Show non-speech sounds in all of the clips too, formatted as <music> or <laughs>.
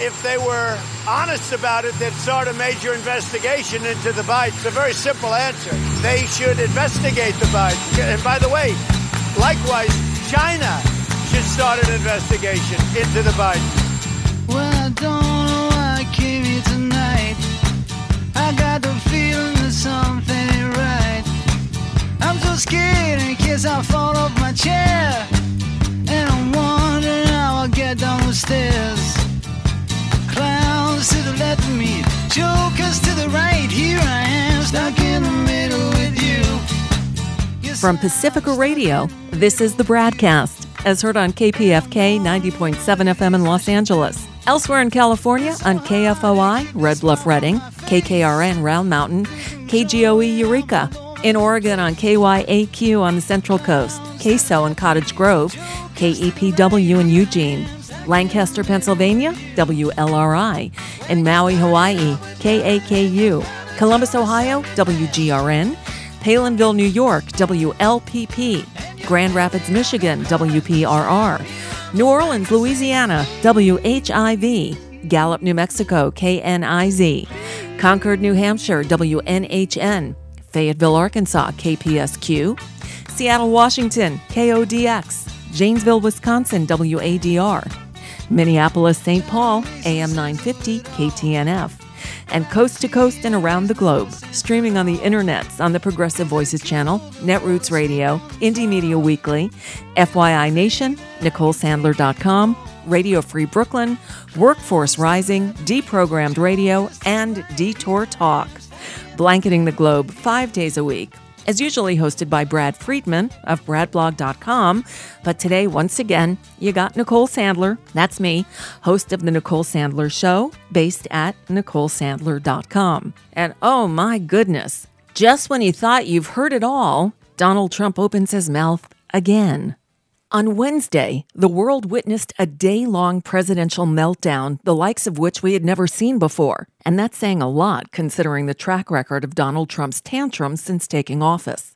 if they were honest about it, they'd start a major investigation into the Bidens. It's a very simple answer. They should investigate the Bidens. And by the way, likewise, China should start an investigation into the Bidens. Well, I don't know why I came here tonight. I got the feeling that something ain't right. I'm so scared in case I fall off my chair. And I'm wondering how I'll get down the stairs. Clowns to the left of me, jokers to the right. Here I am, stuck in the middle with you. Yes, From Pacifica Radio, this is the BradCast, as heard on KPFK 90.7 FM in Los Angeles. Elsewhere in California on KFOI, Red Bluff Redding, KKRN Round Mountain, KGOE Eureka. In Oregon on KYAQ on the Central Coast, KSO in Cottage Grove, KEPW in Eugene. Lancaster, Pennsylvania, WLRI. In Maui, Hawaii, KAKU. Columbus, Ohio, WGRN. Palenville, New York, WLPP. Grand Rapids, Michigan, WPRR. New Orleans, Louisiana, WHIV. Gallup, New Mexico, KNIZ. Concord, New Hampshire, WNHN. Fayetteville, Arkansas, KPSQ. Seattle, Washington, KODX. Janesville, Wisconsin, WADR. Minneapolis, St. Paul, AM 950, KTNF. And coast to coast and around the globe, streaming on the internets on the Progressive Voices channel, Netroots Radio, Indie Media Weekly, FYI Nation, NicoleSandler.com, Radio Free Brooklyn, Workforce Rising, Deprogrammed Radio, and Detour Talk. Blanketing the globe five days a week as usually hosted by Brad Friedman of BradBlog.com. But today, once again, you got Nicole Sandler, that's me, host of The Nicole Sandler Show, based at NicoleSandler.com. And oh my goodness, just when you thought you've heard it all, Donald Trump opens his mouth again. On Wednesday, the world witnessed a day long presidential meltdown, the likes of which we had never seen before. And that's saying a lot considering the track record of Donald Trump's tantrums since taking office.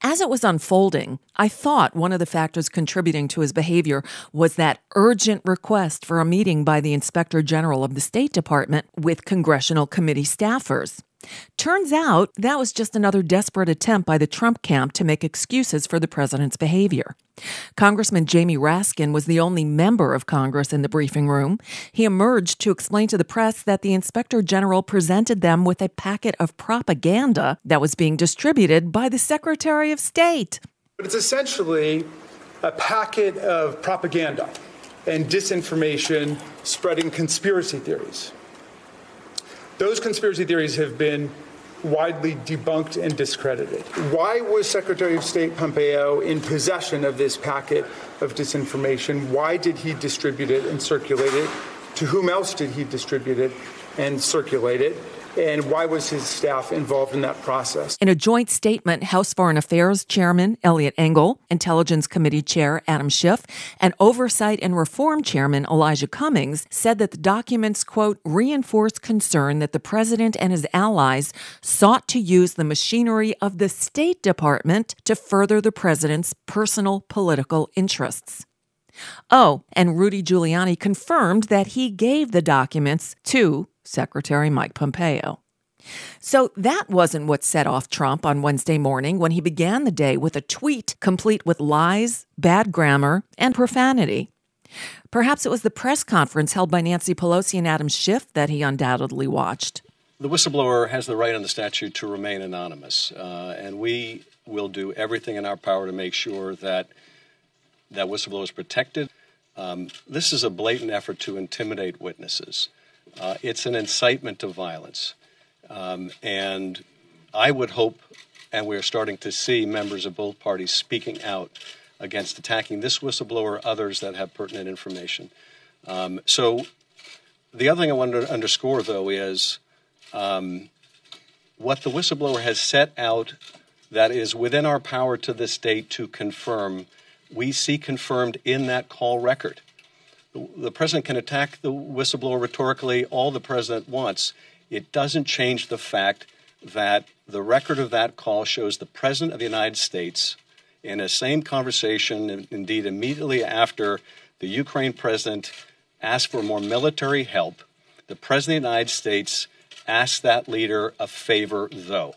As it was unfolding, I thought one of the factors contributing to his behavior was that urgent request for a meeting by the Inspector General of the State Department with congressional committee staffers. Turns out that was just another desperate attempt by the Trump camp to make excuses for the president's behavior. Congressman Jamie Raskin was the only member of Congress in the briefing room. He emerged to explain to the press that the inspector general presented them with a packet of propaganda that was being distributed by the Secretary of State. But it's essentially a packet of propaganda and disinformation spreading conspiracy theories. Those conspiracy theories have been widely debunked and discredited. Why was Secretary of State Pompeo in possession of this packet of disinformation? Why did he distribute it and circulate it? To whom else did he distribute it and circulate it? And why was his staff involved in that process? In a joint statement, House Foreign Affairs Chairman Eliot Engel, Intelligence Committee Chair Adam Schiff, and Oversight and Reform Chairman Elijah Cummings said that the documents, quote, reinforce concern that the president and his allies sought to use the machinery of the State Department to further the president's personal political interests. Oh, and Rudy Giuliani confirmed that he gave the documents to Secretary Mike Pompeo. So that wasn't what set off Trump on Wednesday morning when he began the day with a tweet complete with lies, bad grammar, and profanity. Perhaps it was the press conference held by Nancy Pelosi and Adam Schiff that he undoubtedly watched. The whistleblower has the right on the statute to remain anonymous, uh, and we will do everything in our power to make sure that that whistleblower is protected. Um, this is a blatant effort to intimidate witnesses. Uh, it's an incitement to violence. Um, and I would hope, and we're starting to see members of both parties speaking out against attacking this whistleblower, others that have pertinent information. Um, so, the other thing I wanted to underscore, though, is um, what the whistleblower has set out that is within our power to this date to confirm, we see confirmed in that call record the president can attack the whistleblower rhetorically all the president wants. It doesn't change the fact that the record of that call shows the president of the United States in a same conversation, indeed immediately after the Ukraine president asked for more military help. The President of the United States asked that leader a favor, though.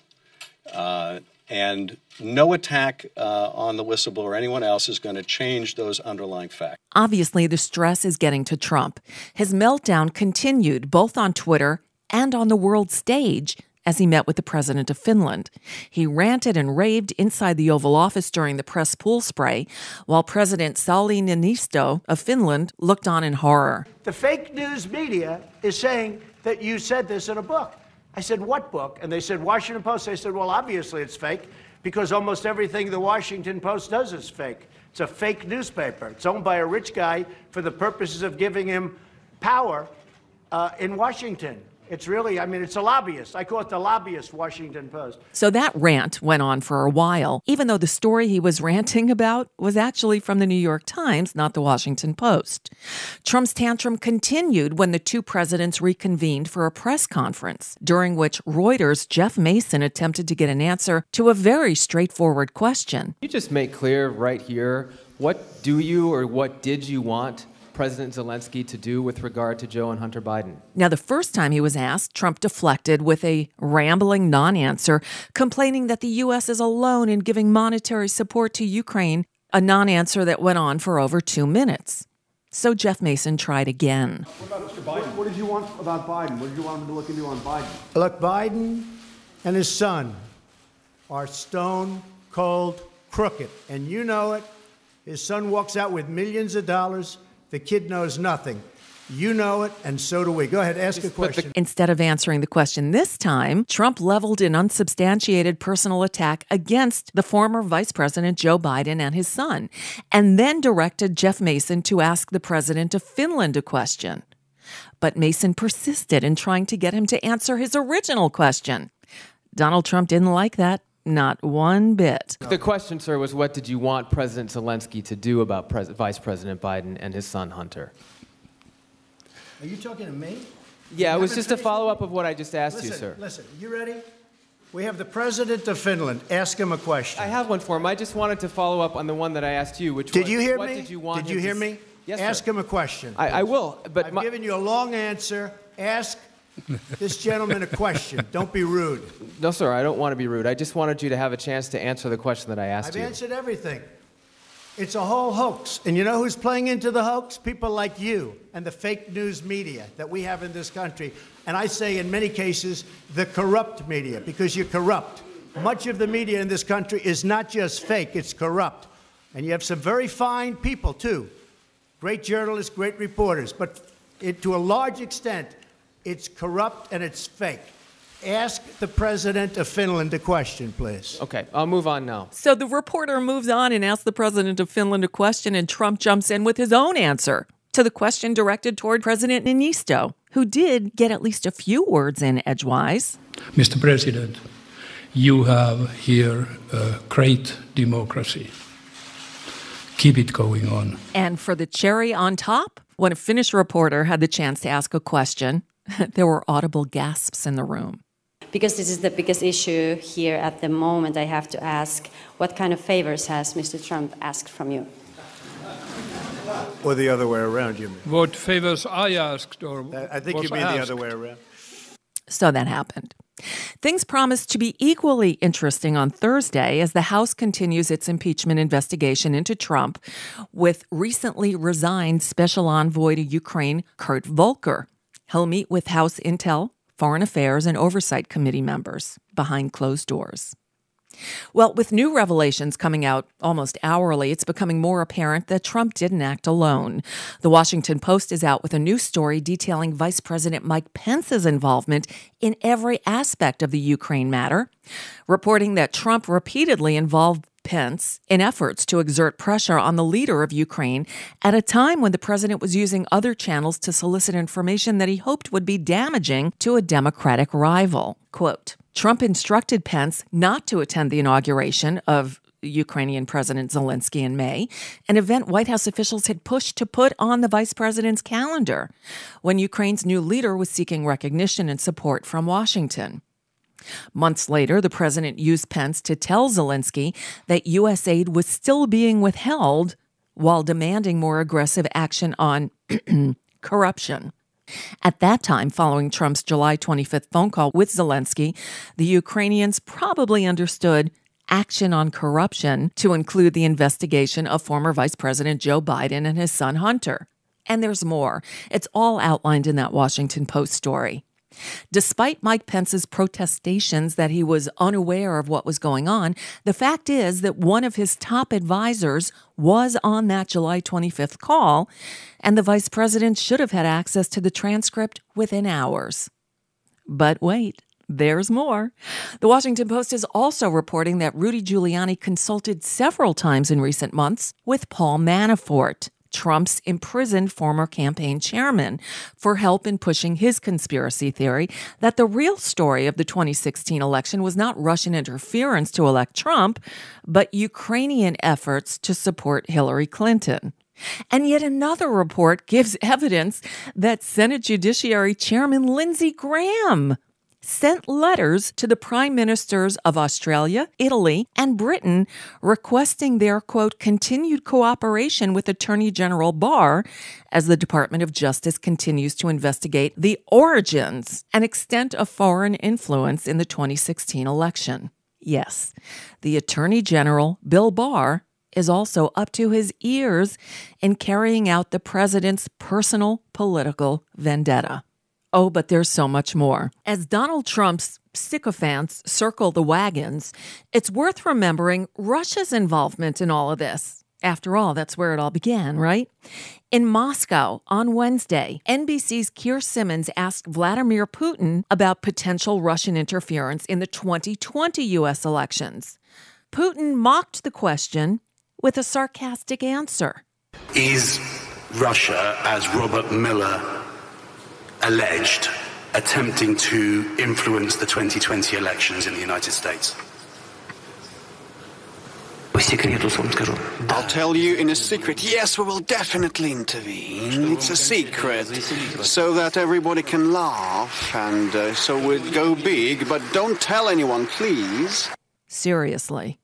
Uh, and no attack uh, on the whistleblower or anyone else is going to change those underlying facts. Obviously, the stress is getting to Trump. His meltdown continued both on Twitter and on the world stage as he met with the president of Finland. He ranted and raved inside the Oval Office during the press pool spray, while President Sauli Niinisto of Finland looked on in horror. The fake news media is saying that you said this in a book. I said, What book? And they said, Washington Post. I said, Well, obviously it's fake because almost everything the Washington Post does is fake. It's a fake newspaper. It's owned by a rich guy for the purposes of giving him power uh, in Washington. It's really, I mean, it's a lobbyist. I call it the lobbyist Washington Post. So that rant went on for a while, even though the story he was <laughs> ranting about was actually from the New York Times, not the Washington Post. Trump's tantrum continued when the two presidents reconvened for a press conference, during which Reuters' Jeff Mason attempted to get an answer to a very straightforward question. You just make clear right here what do you or what did you want President Zelensky to do with regard to Joe and Hunter Biden? Now, the first time he was asked, Trump deflected with a rambling non answer, complaining that the U.S. is alone in giving monetary support to Ukraine, a non answer that went on for over two minutes. So Jeff Mason tried again. What about Mr. Biden? What did you want about Biden? What did you want him to look into on Biden? Look, Biden and his son are stone cold crooked, and you know it. His son walks out with millions of dollars the kid knows nothing. You know it, and so do we. Go ahead, ask a question. Instead of answering the question this time, Trump leveled an unsubstantiated personal attack against the former Vice President Joe Biden and his son, and then directed Jeff Mason to ask the president of Finland a question. But Mason persisted in trying to get him to answer his original question. Donald Trump didn't like that. Not one bit. The question, sir, was what did you want President Zelensky to do about Pres- Vice President Biden and his son Hunter? Are you talking to me? Yeah, it was just a follow up of what I just asked listen, you, sir. Listen, you ready? We have the president of Finland. Ask him a question. I have one for him. I just wanted to follow up on the one that I asked you, which Did was you hear what me? did you want Did you hear to me? s- Yes, Ask sir. him a question. I, I will, but I've my, given you a long answer. Ask this gentleman a question. Don't be rude. no, sir, I don't want to be rude. I just wanted you to have a chance to answer the question that I asked you. I've answered everything. It's a whole hoax. And you know who's playing into the hoax? People like you and the fake news media that we have in this country. And I say, in many cases, the corrupt media, because you're corrupt. Much of the media in this country is not just fake, it's corrupt. And you have some very fine people, too. Great journalists, great reporters. But it, to a large extent, it's corrupt and it's fake. Ask the president of Finland a question, please. Okay, I'll move on now. So the reporter moves on and asks the president of Finland a question, and Trump jumps in with his own answer to the question directed toward President Niinisto, who did get at least a few words in edgewise. Mr. President, you have here a great democracy. Keep it going on. And for the cherry on top, when a Finnish reporter had the chance to ask a question, <laughs> there were audible gasps in the room. Because this is the biggest issue here at the moment, I have to ask what kind of favors has Mr. Trump asked from you? Or the other way around, you mean? What favors I asked, or I think was you mean the other way around. So that happened. Things promised to be equally interesting on Thursday as the House continues its impeachment investigation into Trump with recently resigned Special Envoy to Ukraine, Kurt Volker. He'll meet with House Intel, Foreign Affairs, and Oversight Committee members behind closed doors. Well, with new revelations coming out almost hourly, it's becoming more apparent that Trump didn't act alone. The Washington Post is out with a new story detailing Vice President Mike Pence's involvement in every aspect of the Ukraine matter, reporting that Trump repeatedly involved Pence in efforts to exert pressure on the leader of Ukraine at a time when the president was using other channels to solicit information that he hoped would be damaging to a Democratic rival. Quote Trump instructed Pence not to attend the inauguration of Ukrainian President Zelensky in May, an event White House officials had pushed to put on the vice president's calendar when Ukraine's new leader was seeking recognition and support from Washington. Months later, the president used Pence to tell Zelensky that U.S. aid was still being withheld while demanding more aggressive action on <clears throat> corruption. At that time, following Trump's July 25th phone call with Zelensky, the Ukrainians probably understood action on corruption to include the investigation of former Vice President Joe Biden and his son Hunter. And there's more. It's all outlined in that Washington Post story. Despite Mike Pence's protestations that he was unaware of what was going on, the fact is that one of his top advisors was on that July 25th call, and the vice president should have had access to the transcript within hours. But wait. There's more. The Washington Post is also reporting that Rudy Giuliani consulted several times in recent months with Paul Manafort. Trump's imprisoned former campaign chairman for help in pushing his conspiracy theory that the real story of the 2016 election was not Russian interference to elect Trump, but Ukrainian efforts to support Hillary Clinton. And yet another report gives evidence that Senate Judiciary Chairman Lindsey Graham sent letters to the prime ministers of Australia, Italy, and Britain requesting their, quote, continued cooperation with Attorney General Barr as the Department of Justice continues to investigate the origins and extent of foreign influence in the 2016 election. Yes, the Attorney General, Bill Barr, is also up to his ears in carrying out the president's personal political vendetta. Oh, but there's so much more. As Donald Trump's sycophants circle the wagons, it's worth remembering Russia's involvement in all of this. After all, that's where it all began, right? In Moscow on Wednesday, NBC's Keir Simmons asked Vladimir Putin about potential Russian interference in the 2020 U.S. elections. Putin mocked the question with a sarcastic answer Is Russia, as Robert Mueller alleged attempting to influence the 2020 elections in the United States. I'll tell you in a secret. Yes, we will definitely intervene. It's a secret, so that everybody can laugh, and uh, so we'll go big. But don't tell anyone, please. Seriously.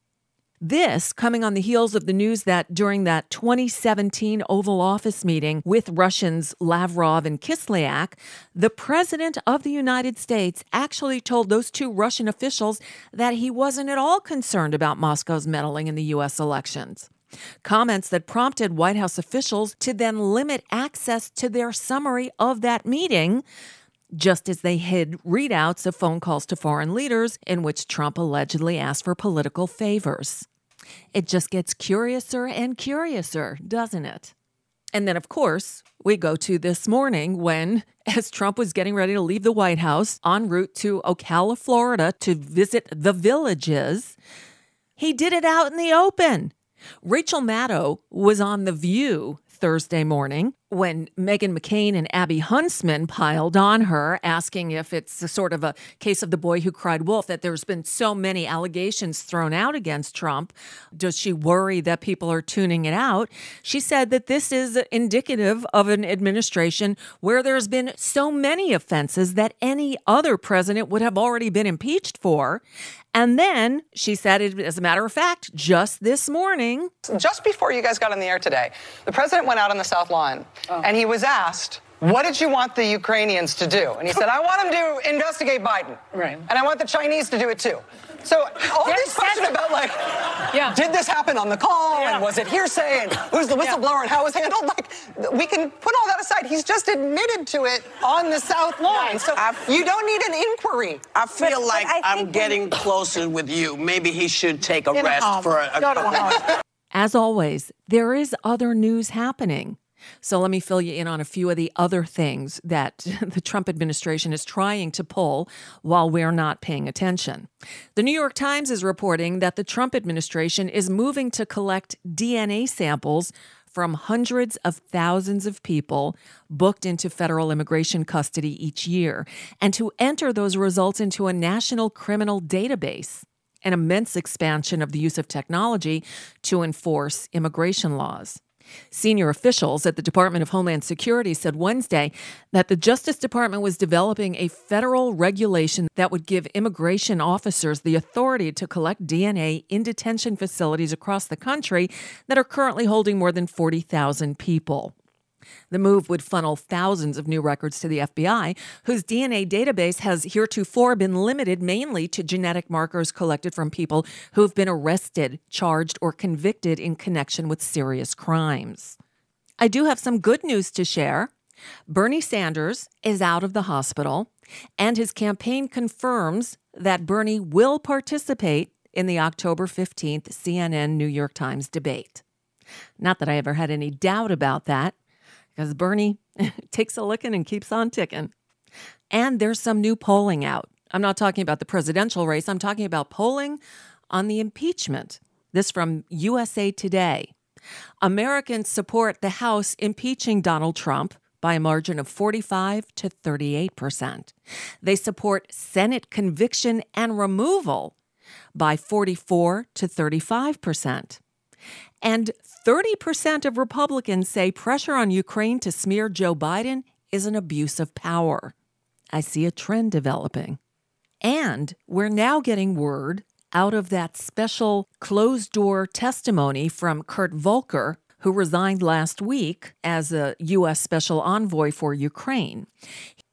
This coming on the heels of the news that during that 2017 Oval Office meeting with Russians Lavrov and Kislyak, the President of the United States actually told those two Russian officials that he wasn't at all concerned about Moscow's meddling in the U.S. elections. Comments that prompted White House officials to then limit access to their summary of that meeting just as they hid readouts of phone calls to foreign leaders in which Trump allegedly asked for political favors. It just gets curiouser and curiouser, doesn't it? And then, of course, we go to this morning when, <laughs> as Trump was getting ready to leave the White House en route to Ocala, Florida to visit the villages, he did it out in the open. Rachel Maddow was on The View Thursday morning when Meghan McCain and Abby Huntsman piled on her, asking if it's a sort of a case of the boy who cried wolf, that there's been so many allegations thrown out against Trump. Does she worry that people are tuning it out? She said that this is indicative of an administration where there's been so many offenses that any other president would have already been impeached for. And then she said, as a matter of fact, just this morning. Just before you guys got on the air today, the president went out on the South Lawn oh. and he was asked, what did you want the Ukrainians to do? And he said, I want them to investigate Biden. Right. And I want the Chinese to do it too. So all this question about like, yeah. did this happen on the call yeah. and was it hearsay and who's the whistleblower yeah. and how it was handled? Like, we can put all that aside. He's just admitted to it on the South Lawn. So you don't need an inquiry. I feel but, like but I I'm getting closer with you. Maybe he should take a rest for a, a As always, there is other news happening. So let me fill you in on a few of the other things that <laughs> the Trump administration is trying to pull while we're not paying attention. The New York Times is reporting that the Trump administration is moving to collect DNA samples from hundreds of thousands of people booked into federal immigration custody each year and to enter those results into a national criminal database an immense expansion of the use of technology to enforce immigration laws. Senior officials at the Department of Homeland Security said Wednesday that the Justice Department was developing a federal regulation that would give immigration officers the authority to collect DNA in detention facilities across the country that are currently holding more than 40,000 people. The move would funnel thousands of new records to the FBI, whose DNA database has heretofore been limited mainly to genetic markers collected from people who have been arrested, charged, or convicted in connection with serious crimes. I do have some good news to share. Bernie Sanders is out of the hospital, and his campaign confirms that Bernie will participate in the October 15th CNN New York Times debate. Not that I ever had any doubt about that, because Bernie <laughs> takes a licking and keeps on ticking. And there's some new polling out. I'm not talking about the presidential race, I'm talking about polling on the impeachment. This from USA Today. Americans support the House impeaching Donald Trump by a margin of 45 to 38 percent. They support Senate conviction and removal by 44 to 35 percent. And 30% of Republicans say pressure on Ukraine to smear Joe Biden is an abuse of power. I see a trend developing. And we're now getting word out of that special closed door testimony from Kurt Volker, who resigned last week as a U.S. Special Envoy for Ukraine.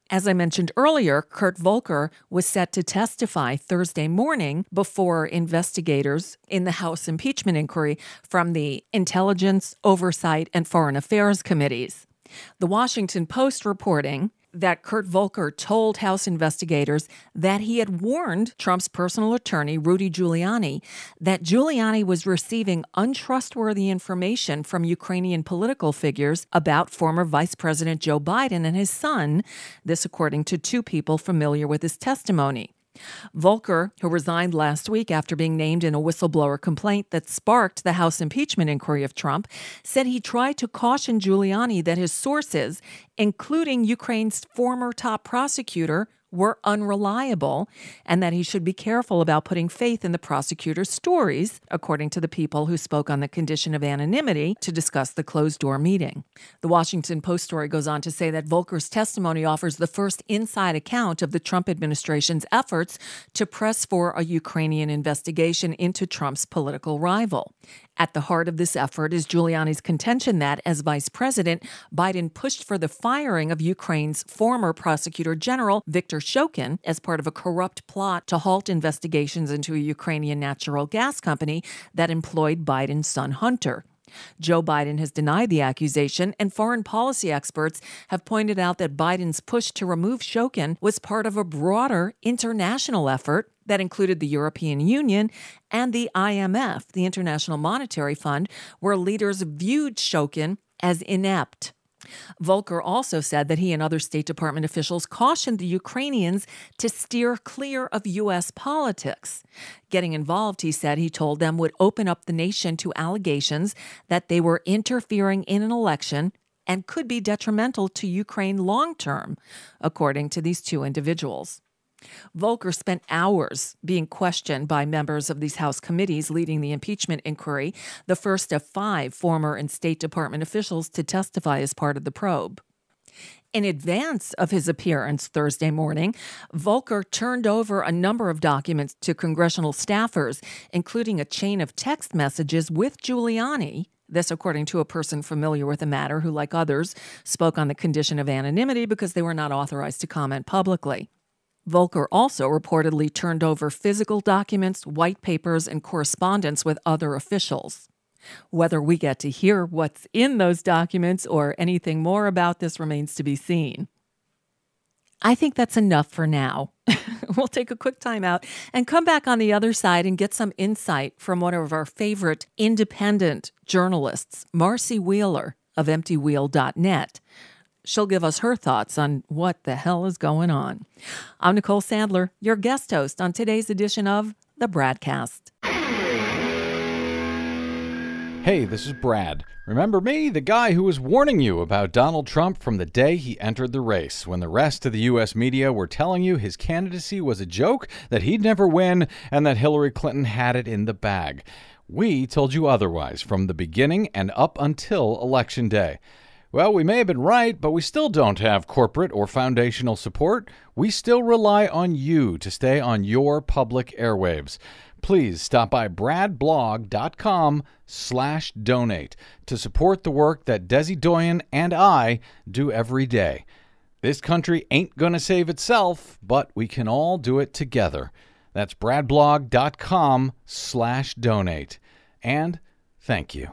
As I mentioned earlier, Kurt Volker was set to testify Thursday morning before investigators in the House impeachment inquiry from the Intelligence, Oversight, and Foreign Affairs committees. The Washington Post reporting that Kurt Volker told House investigators that he had warned Trump's personal attorney, Rudy Giuliani, that Giuliani was receiving untrustworthy information from Ukrainian political figures about former Vice President Joe Biden and his son, this according to two people familiar with his testimony. Volker, who resigned last week after being named in a whistleblower complaint that sparked the House impeachment inquiry of Trump, said he tried to caution Giuliani that his sources, including Ukraine's former top prosecutor, were unreliable and that he should be careful about putting faith in the prosecutor's stories, according to the people who spoke on the condition of anonymity to discuss the closed door meeting. The Washington Post story goes on to say that Volker's testimony offers the first inside account of the Trump administration's efforts to press for a Ukrainian investigation into Trump's political rival. At the heart of this effort is Giuliani's contention that, as vice president, Biden pushed for the firing of Ukraine's former prosecutor general, Viktor Shokin, as part of a corrupt plot to halt investigations into a Ukrainian natural gas company that employed Biden's son Hunter. Joe Biden has denied the accusation, and foreign policy experts have pointed out that Biden's push to remove Shokin was part of a broader international effort that included the European Union and the IMF, the International Monetary Fund, where leaders viewed Shokin as inept. Volker also said that he and other State Department officials cautioned the Ukrainians to steer clear of U.S. politics. Getting involved, he said, he told them would open up the nation to allegations that they were interfering in an election and could be detrimental to Ukraine long term, according to these two individuals. Volker spent hours being questioned by members of these House committees leading the impeachment inquiry, the first of five former and State Department officials to testify as part of the probe. In advance of his appearance Thursday morning, Volker turned over a number of documents to congressional staffers, including a chain of text messages with Giuliani. This, according to a person familiar with the matter who, like others, spoke on the condition of anonymity because they were not authorized to comment publicly. Volker also reportedly turned over physical documents, white papers, and correspondence with other officials. Whether we get to hear what's in those documents or anything more about this remains to be seen. I think that's enough for now. <laughs> we'll take a quick time out and come back on the other side and get some insight from one of our favorite independent journalists, Marcy Wheeler of EmptyWheel.net. She'll give us her thoughts on what the hell is going on. I'm Nicole Sandler, your guest host on today's edition of The Bradcast. Hey, this is Brad. Remember me, the guy who was warning you about Donald Trump from the day he entered the race, when the rest of the U.S. media were telling you his candidacy was a joke, that he'd never win, and that Hillary Clinton had it in the bag. We told you otherwise from the beginning and up until Election Day. Well, we may have been right, but we still don't have corporate or foundational support. We still rely on you to stay on your public airwaves. please stop by bradblog.com slash donate to support the work that Desi Doyen and I do every day. This country ain't gonna save itself, but we can all do it together. That's bradblog.com slash donate. And thank you.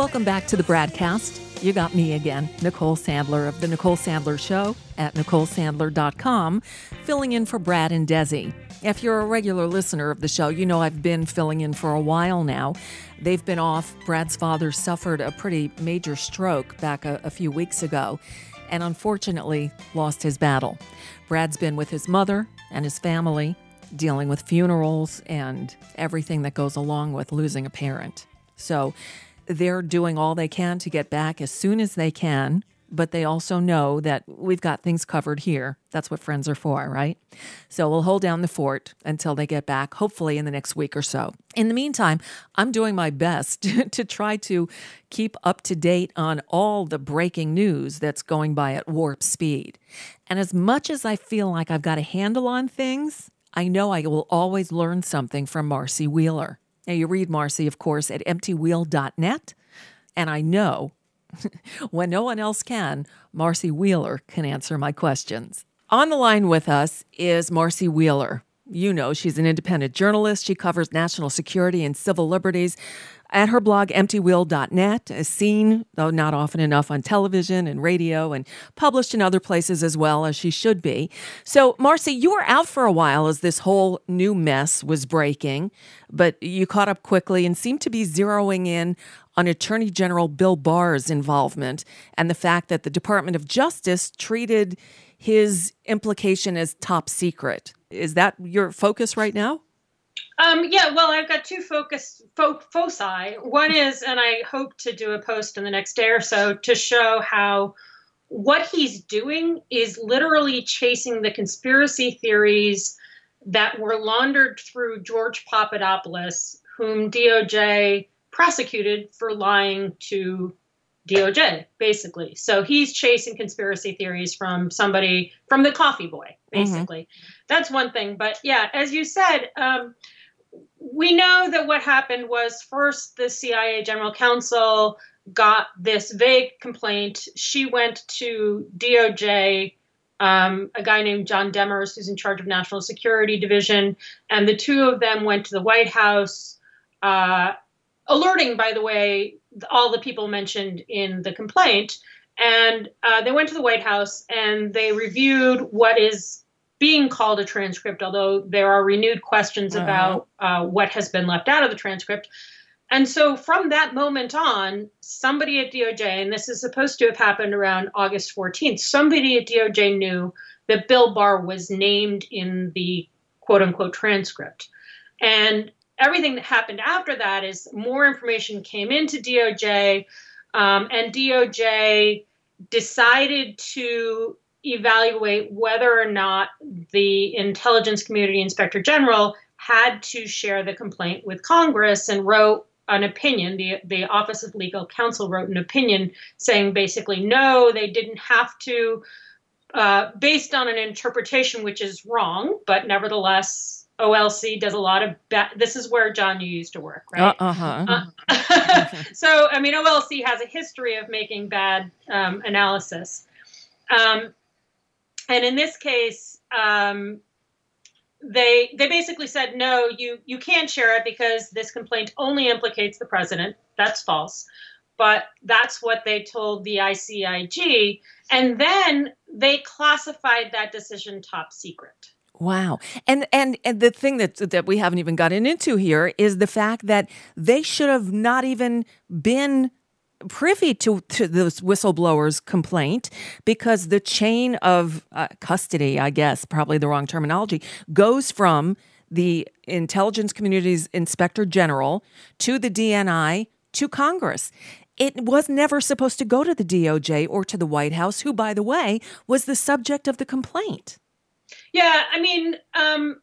Welcome back to the BradCast. You got me again, Nicole Sandler of The Nicole Sandler Show at NicoleSandler.com, filling in for Brad and Desi. If you're a regular listener of the show, you know I've been filling in for a while now. They've been off. Brad's father suffered a pretty major stroke back a, a few weeks ago and unfortunately lost his battle. Brad's been with his mother and his family, dealing with funerals and everything that goes along with losing a parent. So they're doing all they can to get back as soon as they can, but they also know that we've got things covered here. That's what friends are for, right? So we'll hold down the fort until they get back, hopefully in the next week or so. In the meantime, I'm doing my best <laughs> to try to keep up to date on all the breaking news that's going by at warp speed. And as much as I feel like I've got a handle on things, I know I will always learn something from Marcy Wheeler. Now, you read Marcy, of course, at emptywheel.net. And I know <laughs> when no one else can, Marcy Wheeler can answer my questions. On the line with us is Marcy Wheeler. You know, she's an independent journalist. She covers national security and civil liberties at her blog, emptywheel.net, is seen, though not often enough, on television and radio and published in other places as well, as she should be. So, Marcy, you were out for a while as this whole new mess was breaking, but you caught up quickly and seemed to be zeroing in on Attorney General Bill Barr's involvement and the fact that the Department of Justice treated his implication as top secret. Is that your focus right now? Um, yeah, well, I've got two focus fo- foci. One is, and I hope to do a post in the next day or so to show how what he's doing is literally chasing the conspiracy theories that were laundered through George Papadopoulos, whom DOJ prosecuted for lying to DOJ, basically. So he's chasing conspiracy theories from somebody, from the coffee boy, basically. That's one thing. But yeah, as you said, um, we know that what happened was first the CIA general counsel got this vague complaint. She went to DOJ, um, a guy named John Demers, who's in charge of National Security Division, and the two of them went to the White House, uh, alerting, by the way, all the people mentioned in the complaint. And uh, they went to the White House and they reviewed what is being called a transcript, although there are renewed questions Uh-huh. about uh, what has been left out of the transcript. And so from that moment on, somebody at DOJ, and this is supposed to have happened around August 14th, somebody at DOJ knew that Bill Barr was named in the quote unquote transcript. And everything that happened after that is more information came into DOJ, um, and DOJ decided to evaluate whether or not the intelligence community inspector general had to share the complaint with Congress and wrote an opinion. The, the Office of Legal Counsel wrote an opinion saying basically, no, they didn't have to, uh, based on an interpretation which is wrong, but nevertheless, OLC does a lot of, ba- this is where John, you used to work, right? Uh huh. Uh, <laughs> so, I mean, OLC has a history of making bad um, analysis. Um, and in this case, um, they they basically said no, you you can't share it because this complaint only implicates the president. That's false. But that's what they told the ICIG, and then they classified that decision top secret. Wow. And, and and the thing that that we haven't even gotten into here is the fact that they should have not even been privy to to this whistleblower's complaint because the chain of uh, custody, I guess, probably the wrong terminology, goes from the intelligence community's inspector general to the DNI to Congress. It was never supposed to go to the DOJ or to the White House, who, by the way, was the subject of the complaint. Yeah, I mean, um,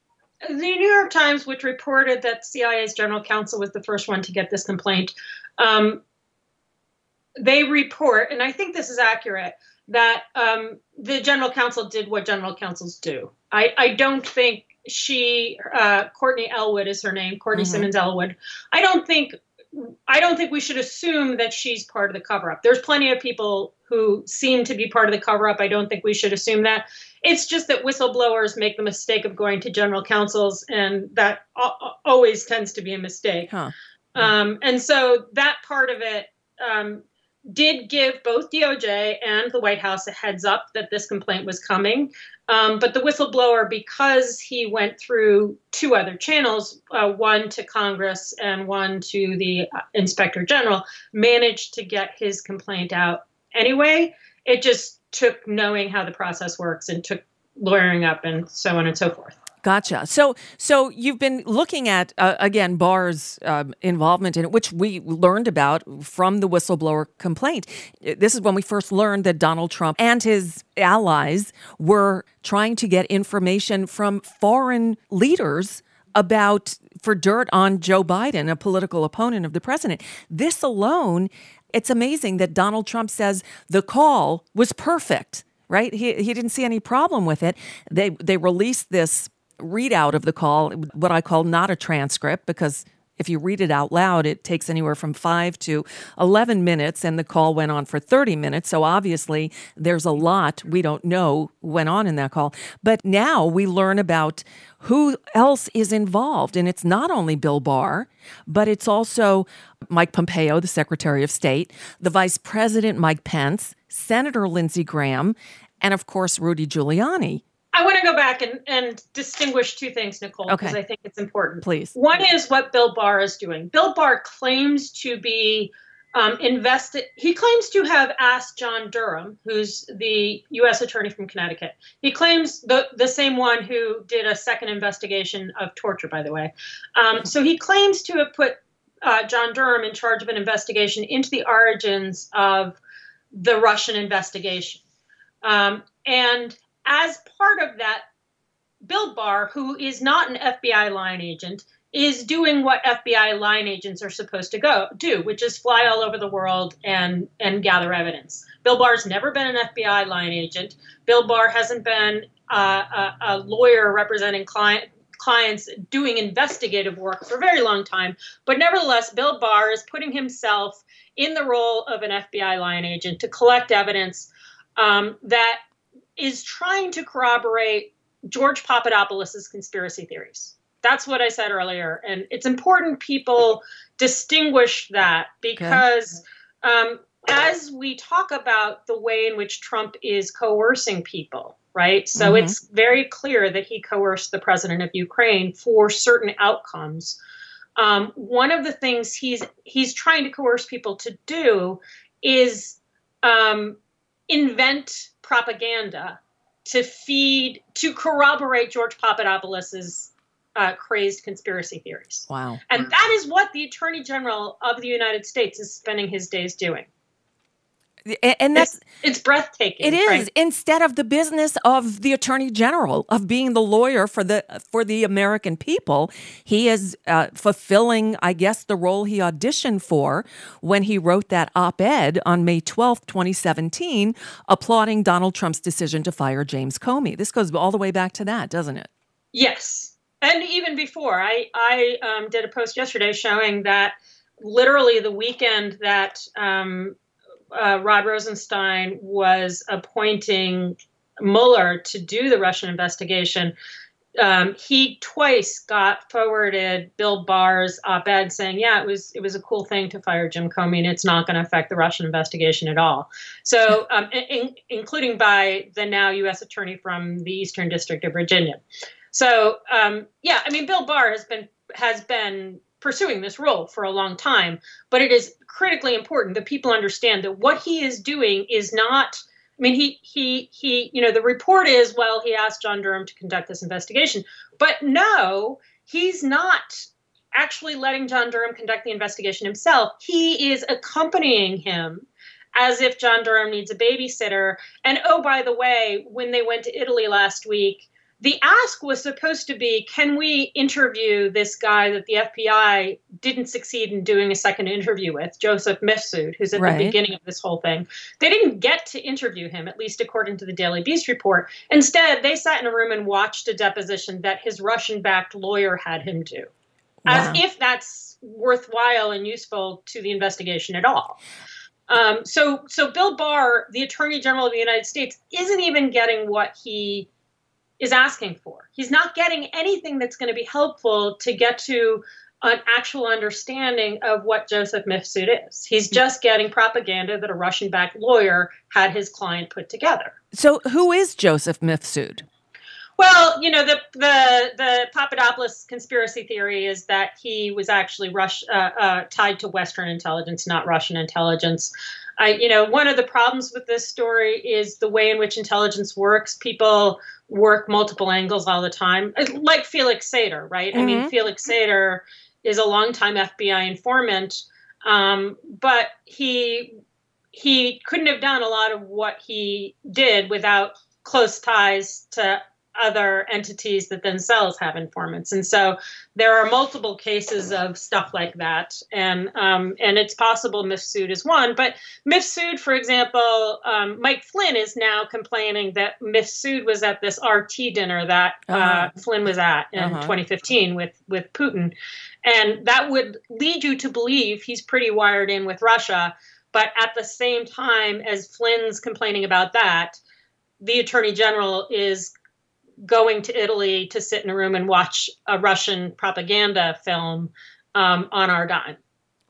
the New York Times, which reported that CIA's general counsel was the first one to get this complaint, um, they report, and I think this is accurate, that um, the general counsel did what general counsels do. I, I don't think she, uh, Courtney Elwood is her name, Courtney mm-hmm. Simmons Elwood. I don't think I don't think we should assume that she's part of the cover up. There's plenty of people who seem to be part of the cover up. I don't think we should assume that. It's just that whistleblowers make the mistake of going to general counsels, and that always tends to be a mistake. Huh. Um, and so that part of it um, did give both DOJ and the White House a heads up that this complaint was coming. Um, but the whistleblower, because he went through two other channels, uh, one to Congress and one to the uh, Inspector General, managed to get his complaint out anyway. It just took knowing how the process works and took lawyering up and so on and so forth. Gotcha. So, so you've been looking at uh, again Barr's um, involvement in it, which we learned about from the whistleblower complaint. This is when we first learned that Donald Trump and his allies were trying to get information from foreign leaders about for dirt on Joe Biden, a political opponent of the president. This alone, it's amazing that Donald Trump says the call was perfect right? He, he didn't see any problem with it. They they released this readout of the call, what I call not a transcript, because if you read it out loud, it takes anywhere from five to 11 minutes, and the call went on for 30 minutes. So obviously, there's a lot we don't know went on in that call. But now we learn about who else is involved. And it's not only Bill Barr, but it's also Mike Pompeo, the Secretary of State, the Vice President Mike Pence, Senator Lindsey Graham, and of course, Rudy Giuliani. I want to go back and, and distinguish two things, Nicole, because okay. I think it's important. Please. One is what Bill Barr is doing. Bill Barr claims to be um, invested. He claims to have asked John Durham, who's the U.S. attorney from Connecticut. He claims the the same one who did a second investigation of torture, by the way. Um, so he claims to have put uh, John Durham in charge of an investigation into the origins of the Russian investigation. Um, and as part of that, Bill Barr, who is not an FBI line agent, is doing what FBI line agents are supposed to go do, which is fly all over the world and and gather evidence. Bill Barr's never been an FBI line agent. Bill Barr hasn't been uh, a, a, lawyer representing client clients doing investigative work for a very long time. But nevertheless, Bill Barr is putting himself in the role of an FBI line agent to collect evidence um, that is trying to corroborate George Papadopoulos' conspiracy theories. That's what I said earlier. And it's important people distinguish that because okay. um, as we talk about the way in which Trump is coercing people, right? So mm-hmm. it's very clear that he coerced the president of Ukraine for certain outcomes. Um, one of the things he's he's trying to coerce people to do is um, invent propaganda to feed to corroborate George Papadopoulos's uh, crazed conspiracy theories. Wow! And that is what the Attorney General of the United States is spending his days doing and that's it's, it's breathtaking. It is instead of the business of the attorney general of being the lawyer for the for the American people. He is uh, fulfilling, I guess, the role he auditioned for when he wrote that op-ed on May twelfth, twenty seventeen, applauding Donald Trump's decision to fire James Comey. This goes all the way back to that, doesn't it? Yes, and even before, I I um, did a post yesterday showing that literally the weekend that um, uh, Rod Rosenstein was appointing Mueller to do the Russian investigation, um, he twice got forwarded Bill Barr's op-ed saying, "Yeah, it was it was a cool thing to fire Jim Comey, and it's not going to affect the Russian investigation at all." So, <laughs> um, in, including by the now U.S. attorney from the Eastern District of Virginia. So, um, yeah, I mean, Bill Barr has been has been pursuing this role for a long time. But it is critically important that people understand that what he is doing is not I mean, he he he. You know, the report is well, he asked John Durham to conduct this investigation, but no, he's not actually letting John Durham conduct the investigation himself. He is accompanying him as if John Durham needs a babysitter. And oh, by the way, when they went to Italy last week, the ask was supposed to be can we interview this guy that the FBI didn't succeed in doing a second interview with, Joseph Mifsud, who's at Right. the beginning of this whole thing. They didn't get to interview him, at least according to the Daily Beast report. Instead, they sat in a room and watched a deposition that his Russian backed lawyer had him do, Wow. as if that's worthwhile and useful to the investigation at all. Um, so, so Bill Barr, the Attorney General of the United States, isn't even getting what he is asking for. He's not getting anything that's going to be helpful to get to an actual understanding of what Joseph Mifsud is. He's just getting propaganda that a Russian-backed lawyer had his client put together. So, who is Joseph Mifsud? Well, you know, the the the Papadopoulos conspiracy theory is that he was actually Rush, uh, uh, tied to Western intelligence, not Russian intelligence. I, you know, one of the problems with this story is the way in which intelligence works. People work multiple angles all the time, Uh, like Felix Sater, right? I mean, Mhm. Felix Sater is a longtime FBI informant, um, but he he couldn't have done a lot of what he did without close ties to other entities that themselves have informants and so there are multiple cases of stuff like that and um, and it's possible Mifsud is one but Mifsud for example um, Mike Flynn is now complaining that Mifsud was at this RT dinner that uh, Uh-huh. Flynn was at in Uh-huh. 2015 with with Putin and that would lead you to believe he's pretty wired in with Russia but at the same time as Flynn's complaining about that the attorney general is going to Italy to sit in a room and watch a Russian propaganda film um, on our dime.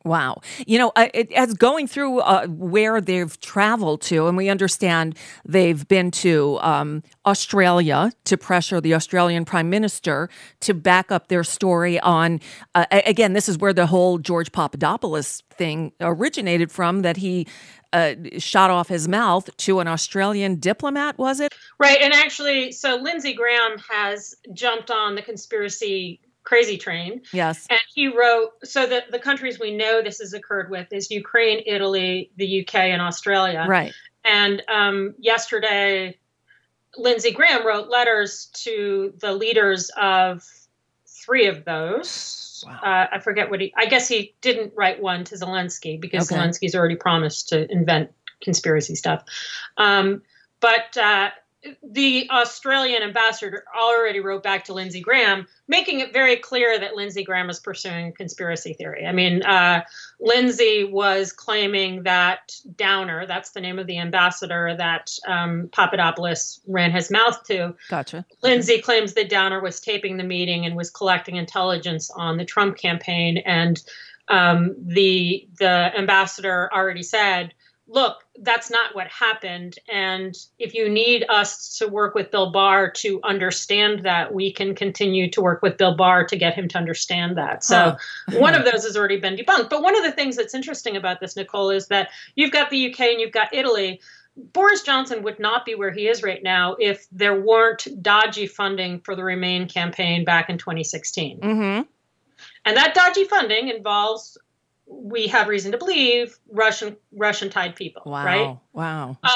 Wow. You know, it, as going through uh, where they've traveled to, and we understand they've been to um, Australia to pressure the Australian Prime Minister to back up their story on, uh, again, this is where the whole George Papadopoulos thing originated from, that he uh, shot off his mouth to an Australian diplomat, was it? Right. And actually, so Lindsey Graham has jumped on the conspiracy crazy train. Yes. And he wrote so that the countries we know this has occurred with is Ukraine, Italy, the UK, and Australia. Right. And um, yesterday, Lindsey Graham wrote letters to the leaders of three of those. Uh, I forget what he. I guess he didn't write one to Zelensky because Okay. Zelensky's already promised to invent conspiracy stuff. Um, but uh, the Australian ambassador already wrote back to Lindsey Graham, making it very clear that Lindsey Graham is pursuing conspiracy theory. I mean, uh, Lindsey was claiming that Downer, that's the name of the ambassador that um, Papadopoulos ran his mouth to, Gotcha. Lindsey claims that Downer was taping the meeting and was collecting intelligence on the Trump campaign, and um, the the ambassador already said, "Look, that's not what happened. And if you need us to work with Bill Barr to understand that, we can continue to work with Bill Barr to get him to understand that." So Huh. one of those has already been debunked. But one of the things that's interesting about this, Nicole, is that you've got the UK and you've got Italy. Boris Johnson would not be where he is right now if there weren't dodgy funding for the Remain campaign back in 2016. Mm-hmm. And that dodgy funding involves, we have reason to believe, Russian Russian tied people, Wow. right? Wow. Um,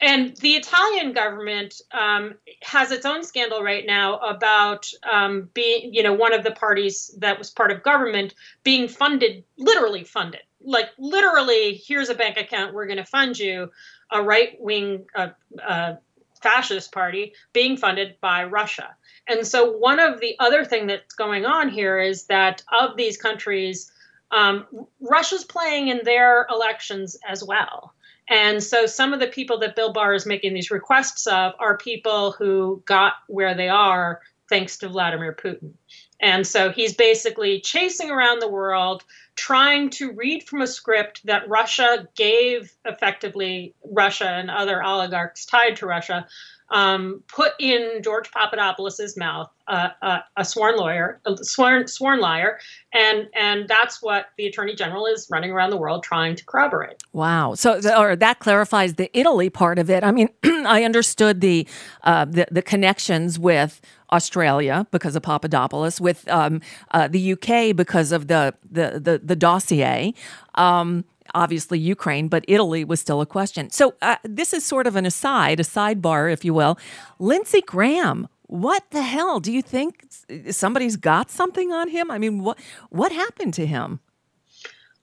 and the Italian government um, has its own scandal right now about um, being, you know, one of the parties that was part of government being funded, literally funded, like literally, here's a bank account, we're going to fund you, a right wing uh, uh, fascist party being funded by Russia. And so, one of the other thing that's going on here is that of these countries, um, Russia's playing in their elections as well. And so some of the people that Bill Barr is making these requests of are people who got where they are thanks to Vladimir Putin. And so he's basically chasing around the world, trying to read from a script that Russia gave effectively, Russia and other oligarchs tied to Russia um, put in George Papadopoulos's mouth uh, uh, a sworn lawyer, a sworn sworn liar, and and that's what the attorney general is running around the world trying to corroborate. Wow. So, or that clarifies the Italy part of it. I mean, <clears throat> I understood the, uh, the the connections with Australia because of Papadopoulos, with um, uh, the UK because of the the the, the dossier. Um, obviously Ukraine, but Italy was still a question. So uh, this is sort of an aside, a sidebar, if you will. Lindsey Graham, what the hell? Do you think somebody's got something on him? I mean, what what happened to him?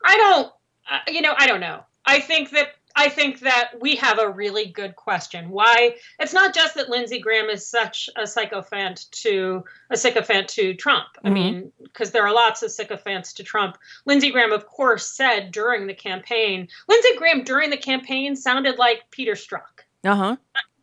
I don't, uh, you know, I don't know. I think that I think that we have a really good question. Why it's not just that Lindsey Graham is such a sycophant to a sycophant to Trump. Mm-hmm. I mean, because there are lots of sycophants to Trump. Lindsey Graham, of course, said during the campaign. Lindsey Graham during the campaign sounded like Peter Strzok. Uh huh.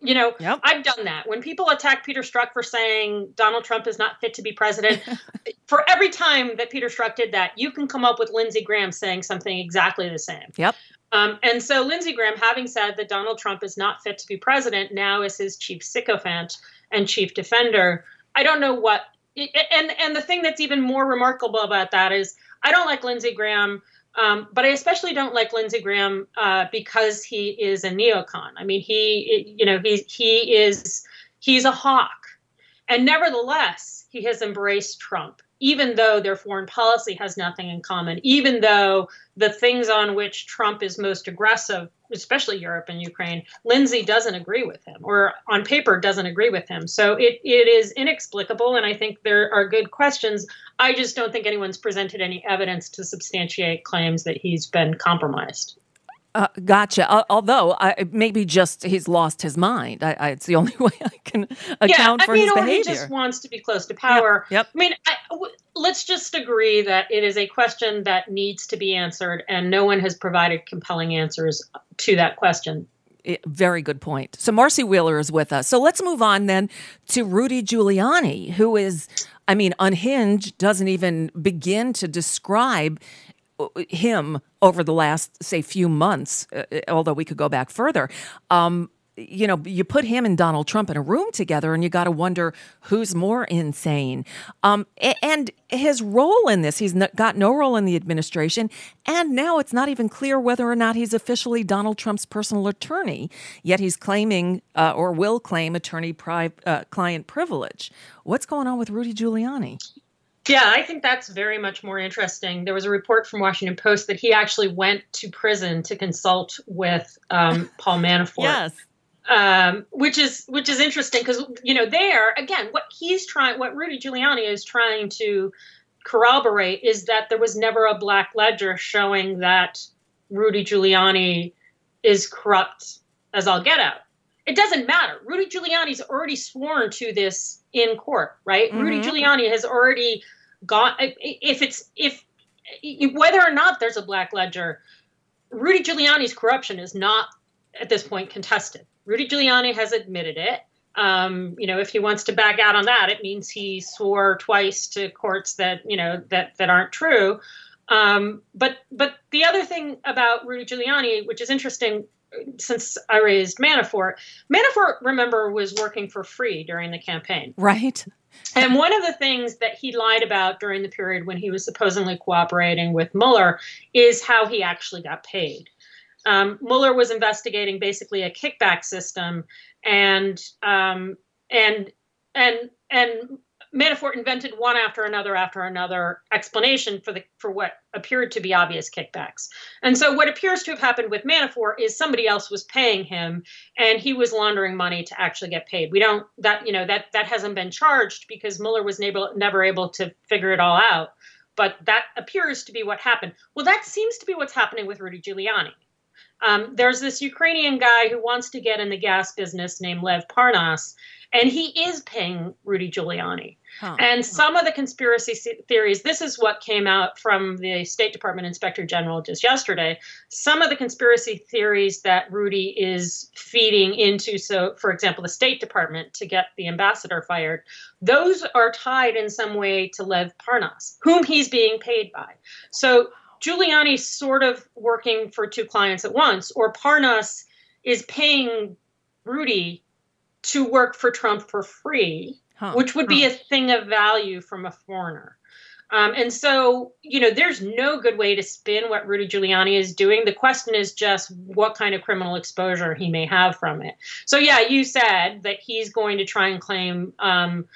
You know, yep. I've done that. When people attack Peter Strzok for saying Donald Trump is not fit to be president, <laughs> for every time that Peter Strzok did that, you can come up with Lindsey Graham saying something exactly the same. Yep. Um, and so Lindsey Graham, having said that Donald Trump is not fit to be president, now is his chief sycophant and chief defender. I don't know what. And and the thing that's even more remarkable about that is I don't like Lindsey Graham, um, but I especially don't like Lindsey Graham uh, because he is a neocon. I mean, he you know he he is he's a hawk, and nevertheless he has embraced Trump even though their foreign policy has nothing in common, even though the things on which Trump is most aggressive, especially Europe and Ukraine, Lindsey doesn't agree with him, or on paper doesn't agree with him. So it, it is inexplicable, and I think there are good questions. I just don't think anyone's presented any evidence to substantiate claims that he's been compromised. Uh, gotcha. Uh, although I, maybe just he's lost his mind. I, I, it's the only <laughs> way I can account yeah, for mean, his or behavior. he just wants to be close to power. Yep. yep. I mean, I, w- let's just agree that it is a question that needs to be answered, and no one has provided compelling answers to that question. Very good point. So Marcy Wheeler is with us. So let's move on then to Rudy Giuliani, who is, I mean, unhinged, doesn't even begin to describe him over the last, say, few months, uh, although we could go back further. Um, you know, you put him and Donald Trump in a room together, and you got to wonder who's more insane. Um, and his role in this, he's got no role in the administration, and now it's not even clear whether or not he's officially Donald Trump's personal attorney. Yet he's claiming uh, or will claim attorney pri- uh, client privilege. What's going on with Rudy Giuliani? Yeah, I think that's very much more interesting. There was a report from Washington Post that he actually went to prison to consult with um, Paul <laughs> Manafort. yes. Um, which is which is interesting because you know there again what he's trying what Rudy Giuliani is trying to corroborate is that there was never a black ledger showing that Rudy Giuliani is corrupt as all get out. It doesn't matter. Rudy Giuliani's already sworn to this in court, right? Mm-hmm. Rudy Giuliani has already gone. If it's if whether or not there's a black ledger, Rudy Giuliani's corruption is not at this point contested. Rudy Giuliani has admitted it. Um, you know, if he wants to back out on that, it means he swore twice to courts that you know that that aren't true. Um, but but the other thing about Rudy Giuliani, which is interesting, since I raised Manafort, Manafort, remember, was working for free during the campaign. Right. And one of the things that he lied about during the period when he was supposedly cooperating with Mueller is how he actually got paid. Um, Mueller was investigating basically a kickback system, and um, and and and Manafort invented one after another after another explanation for the for what appeared to be obvious kickbacks. And so what appears to have happened with Manafort is somebody else was paying him and he was laundering money to actually get paid. We don't that you know that that hasn't been charged because Mueller was never never able to figure it all out. But that appears to be what happened. Well, that seems to be what's happening with Rudy Giuliani. Um, there's this Ukrainian guy who wants to get in the gas business named Lev Parnas, and he is paying Rudy Giuliani. Huh. And some of the conspiracy theories, this is what came out from the State Department Inspector General just yesterday. Some of the conspiracy theories that Rudy is feeding into, so for example, the State Department to get the ambassador fired, those are tied in some way to Lev Parnas, whom he's being paid by. So Giuliani's sort of working for two clients at once, or Parnas is paying Rudy to work for Trump for free, huh. which would be a thing of value from a foreigner. Um, and so, you know, there's no good way to spin what Rudy Giuliani is doing. The question is just what kind of criminal exposure he may have from it. So, yeah, you said that he's going to try and claim um,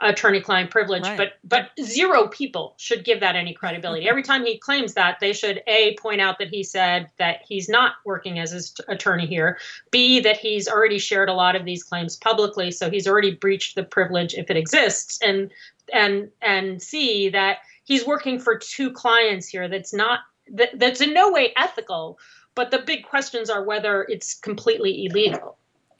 attorney-client privilege, right. but but zero people should give that any credibility. Every time he claims that, they should a point out that he said that he's not working as his attorney here. B that he's already shared a lot of these claims publicly, so he's already breached the privilege if it exists, and and and C that he's working for two clients here. That's not that, that's in no way ethical. But the big questions are whether it's completely illegal.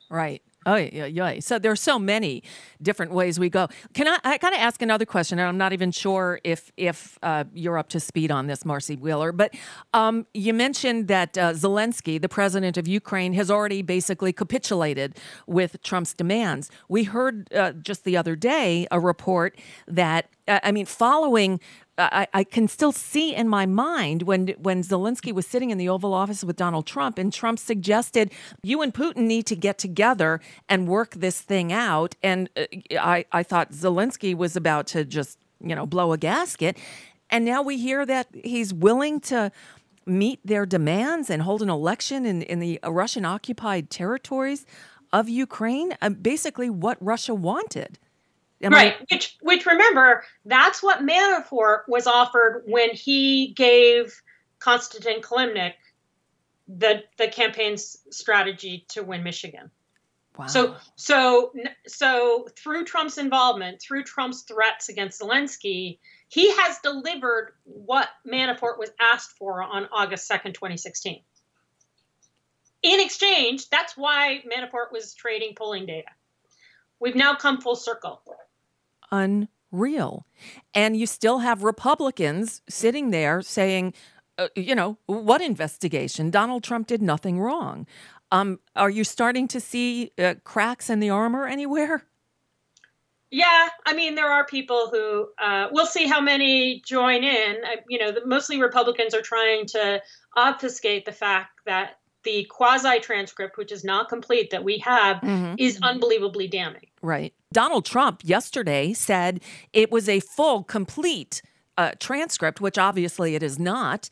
Right. Oh yeah, yeah. So there are so many different ways we go. Can I? I gotta ask another question, and I'm not even sure if if uh, you're up to speed on this, Marcy Wheeler. But um, you mentioned that uh, Zelensky, the president of Ukraine, has already basically capitulated with Trump's demands. We heard uh, just the other day a report that uh, I mean, following I, I, can still see in my mind when when Zelensky was sitting in the Oval Office with Donald Trump, and Trump suggested you and Putin need to get together and work this thing out. And uh, I I thought Zelensky was about to just you know blow a gasket, and now we hear that he's willing to meet their demands and hold an election in in the Russian occupied territories of Ukraine. Uh, basically, what Russia wanted. Am right. I- which, which remember, that's what Manafort was offered when he gave Konstantin Kilimnik the the campaign's strategy to win Michigan. Wow. So so so through Trump's involvement, through Trump's threats against Zelensky, he has delivered what Manafort was asked for on August 2nd, 2016. In exchange, that's why Manafort was trading polling data. We've now come full circle unreal. And you still have Republicans sitting there saying, uh, you know, what investigation? Donald Trump did nothing wrong. Um, are you starting to see uh, cracks in the armor anywhere? Yeah, I mean, there are people who uh, we'll see how many join in. you know, the, mostly Republicans are trying to obfuscate the fact that the quasi transcript, which is not complete, that we have, mm-hmm. is unbelievably damning. Right. Donald Trump yesterday said it was a full, complete uh, transcript, which obviously it is not.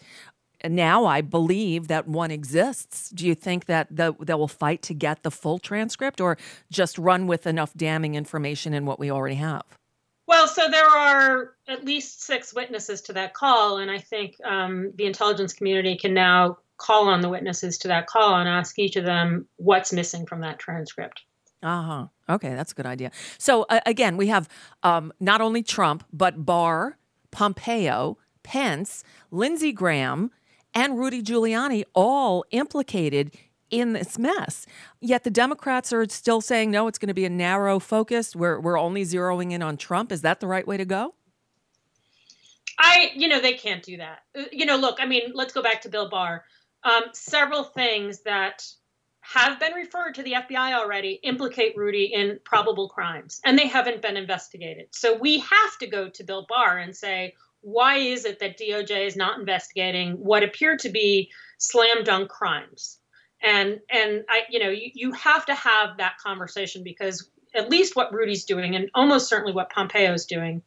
Now I believe that one exists. Do you think that the, they will fight to get the full transcript or just run with enough damning information in what we already have? Well, so there are at least six witnesses to that call, and I think um, the intelligence community can now call on the witnesses to that call and ask each of them what's missing from that transcript. Uh huh. Okay, that's a good idea. So uh, again, we have um, not only Trump, but Barr, Pompeo, Pence, Lindsey Graham, and Rudy Giuliani all implicated in this mess. Yet the Democrats are still saying, no, it's going to be a narrow focus. We're, we're only zeroing in on Trump. Is that the right way to go? I, you know, they can't do that. Uh, you know, look, I mean, let's go back to Bill Barr um, several things that have been referred to the FBI already implicate Rudy in probable crimes, and they haven't been investigated. So we have to go to Bill Barr and say, why is it that DOJ is not investigating what appear to be slam dunk crimes? And and I, you know, you, you have to have that conversation because at least what Rudy's doing, and almost certainly what Pompeo's doing,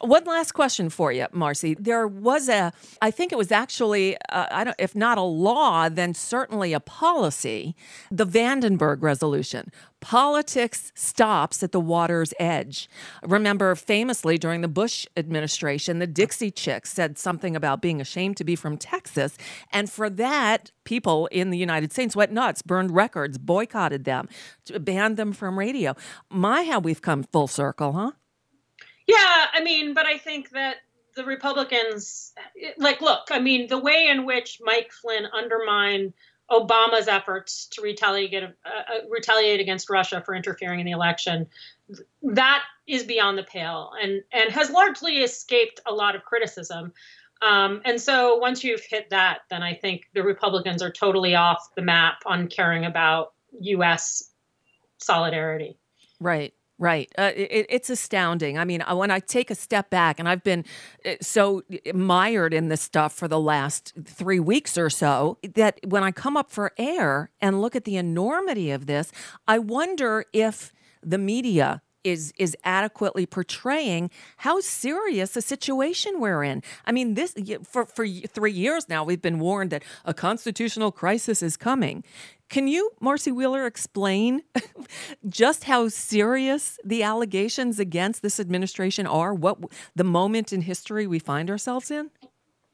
one last question for you, Marcy. There was a, I think it was actually, uh, I don't, if not a law, then certainly a policy, the Vandenberg resolution. Politics stops at the water's edge. Remember, famously during the Bush administration, the Dixie Chicks said something about being ashamed to be from Texas. And for that, people in the United States went nuts, burned records, boycotted them, banned them from radio. My, how we've come full circle, huh? Yeah, I mean, but I think that the Republicans, like, look, I mean, the way in which Mike Flynn undermined Obama's efforts to retaliate, uh, uh, retaliate against Russia for interfering in the election, that is beyond the pale and, and has largely escaped a lot of criticism. Um, and so once you've hit that, then I think the Republicans are totally off the map on caring about U.S. solidarity. Right. Right. Uh, it, it's astounding. I mean, uh, when I take a step back, and I've been uh, so mired in this stuff for the last three weeks or so, that when I come up for air and look at the enormity of this, I wonder if the media is is adequately portraying how serious a situation we're in. I mean, this for for 3 years now we've been warned that a constitutional crisis is coming. Can you, Marcy Wheeler, explain <laughs> just how serious the allegations against this administration are? What the moment in history we find ourselves in?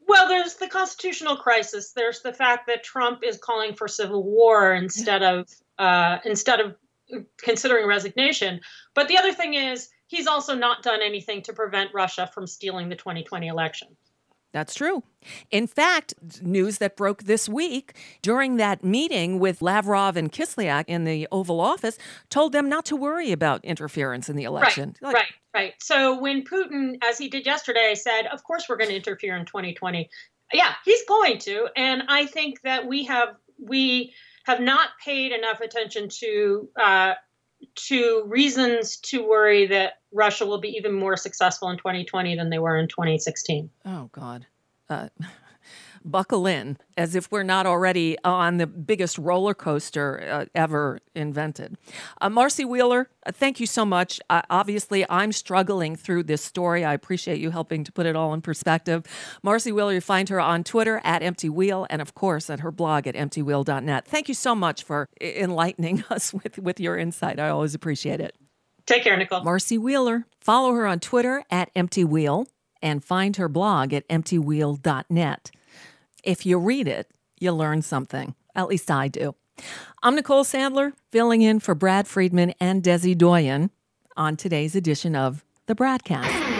Well, there's the constitutional crisis. There's the fact that Trump is calling for civil war instead of uh, instead of considering resignation. But the other thing is, he's also not done anything to prevent Russia from stealing the 2020 election. That's true. In fact, news that broke this week during that meeting with Lavrov and Kislyak in the Oval Office told them not to worry about interference in the election. Right, like, right, right. So when Putin, as he did yesterday, said, "Of course we're going to interfere in 2020," yeah, he's going to, and I think that we have we have not paid enough attention to uh, to reasons to worry that Russia will be even more successful in 2020 than they were in 2016. Oh God. Uh, <laughs> buckle in as if we're not already on the biggest roller coaster uh, ever invented. Uh, Marcy Wheeler, uh, thank you so much. Uh, obviously, I'm struggling through this story. I appreciate you helping to put it all in perspective. Marcy Wheeler, you find her on Twitter at Empty Wheel and, of course, at her blog at emptywheel.net. Thank you so much for enlightening <laughs> us with, with your insight. I always appreciate it. Take care, Nicole. Marcy Wheeler. Follow her on Twitter at Empty Wheel and find her blog at emptywheel.net. If you read it, you learn something. At least I do. I'm Nicole Sandler, filling in for Brad Friedman and Desi Doyen on today's edition of The BradCast.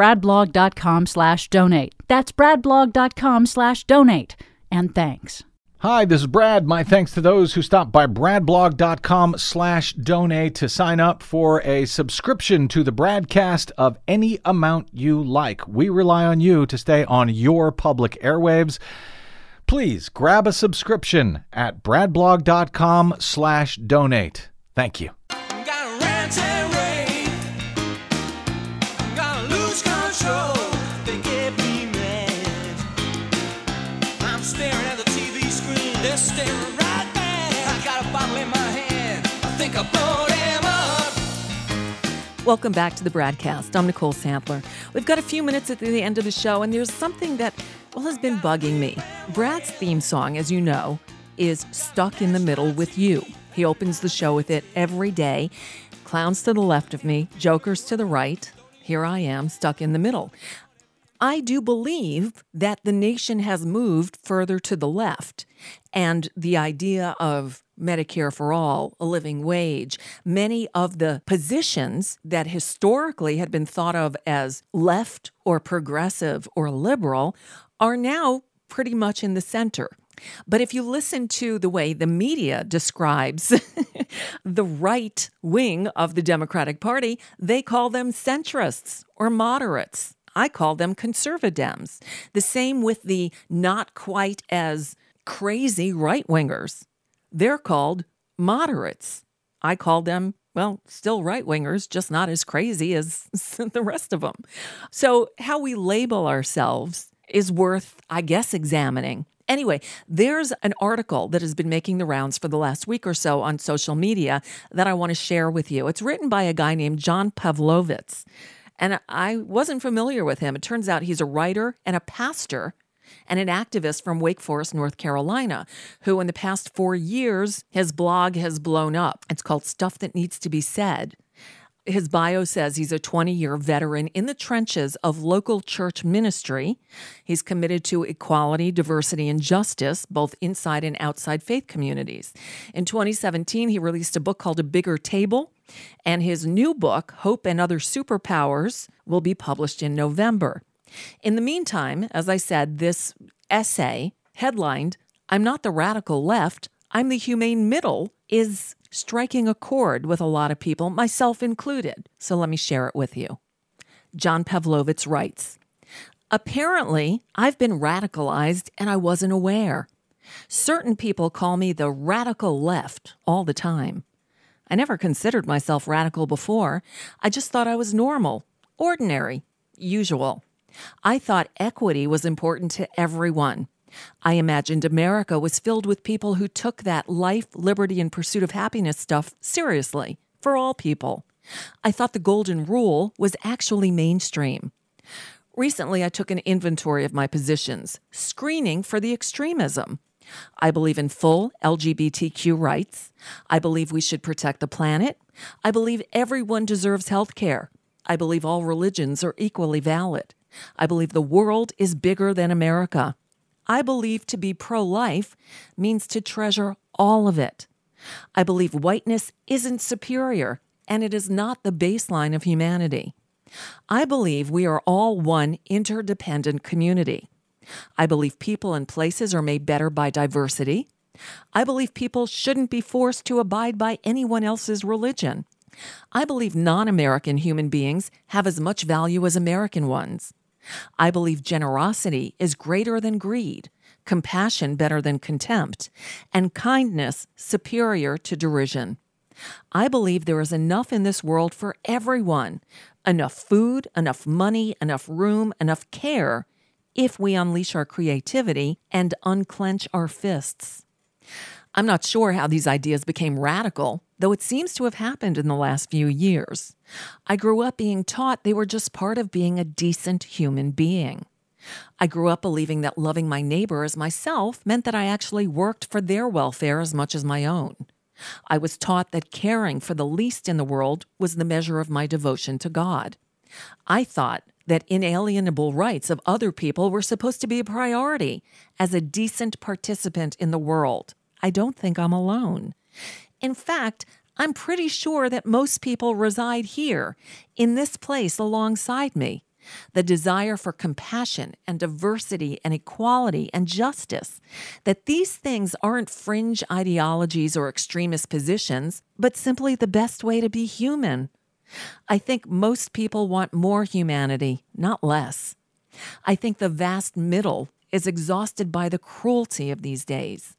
bradblog.com slash donate. That's bradblog.com slash donate. And thanks. Hi, this is Brad. My thanks to those who stopped by bradblog.com slash donate to sign up for a subscription to the BradCast of any amount you like. We rely on you to stay on your public airwaves. Please grab a subscription at bradblog.com slash donate. Thank you. Welcome back to the BradCast. I'm Nicole Sandler. We've got a few minutes at the end of the show, and there's something that well has been bugging me. Brad's theme song, as you know, is "Stuck in the Middle with You." He opens the show with it every day. Clowns to the left of me, jokers to the right. Here I am, stuck in the middle. I do believe that the nation has moved further to the left, and the idea of Medicare for all, a living wage, many of the positions that historically had been thought of as left or progressive or liberal are now pretty much in the center. But if you listen to the way the media describes <laughs> the right wing of the Democratic Party, they call them centrists or moderates. I call them conservadems. The same with the not quite as crazy right wingers. They're called moderates. I call them, well, still right wingers, just not as crazy as <laughs> the rest of them. So, how we label ourselves is worth, I guess, examining. Anyway, there's an article that has been making the rounds for the last week or so on social media that I want to share with you. It's written by a guy named John Pavlovitz. And I wasn't familiar with him. It turns out he's a writer and a pastor and an activist from Wake Forest, North Carolina, who in the past four years, his blog has blown up. It's called Stuff That Needs to Be Said. His bio says he's a 20 year veteran in the trenches of local church ministry. He's committed to equality, diversity, and justice, both inside and outside faith communities. In 2017, he released a book called A Bigger Table, and his new book, Hope and Other Superpowers, will be published in November. In the meantime, as I said, this essay headlined, I'm not the radical left, I'm the humane middle is striking a chord with a lot of people, myself included. So let me share it with you. John Pavlovitz writes Apparently, I've been radicalized and I wasn't aware. Certain people call me the radical left all the time. I never considered myself radical before. I just thought I was normal, ordinary, usual. I thought equity was important to everyone. I imagined America was filled with people who took that life, liberty, and pursuit of happiness stuff seriously for all people. I thought the golden rule was actually mainstream. Recently, I took an inventory of my positions, screening for the extremism. I believe in full LGBTQ rights. I believe we should protect the planet. I believe everyone deserves health care. I believe all religions are equally valid. I believe the world is bigger than America. I believe to be pro life means to treasure all of it. I believe whiteness isn't superior and it is not the baseline of humanity. I believe we are all one interdependent community. I believe people and places are made better by diversity. I believe people shouldn't be forced to abide by anyone else's religion. I believe non American human beings have as much value as American ones. I believe generosity is greater than greed, compassion better than contempt, and kindness superior to derision. I believe there is enough in this world for everyone enough food, enough money, enough room, enough care if we unleash our creativity and unclench our fists. I'm not sure how these ideas became radical, though it seems to have happened in the last few years. I grew up being taught they were just part of being a decent human being. I grew up believing that loving my neighbor as myself meant that I actually worked for their welfare as much as my own. I was taught that caring for the least in the world was the measure of my devotion to God. I thought that inalienable rights of other people were supposed to be a priority as a decent participant in the world. I don't think I'm alone. In fact, I'm pretty sure that most people reside here, in this place alongside me. The desire for compassion and diversity and equality and justice, that these things aren't fringe ideologies or extremist positions, but simply the best way to be human. I think most people want more humanity, not less. I think the vast middle is exhausted by the cruelty of these days.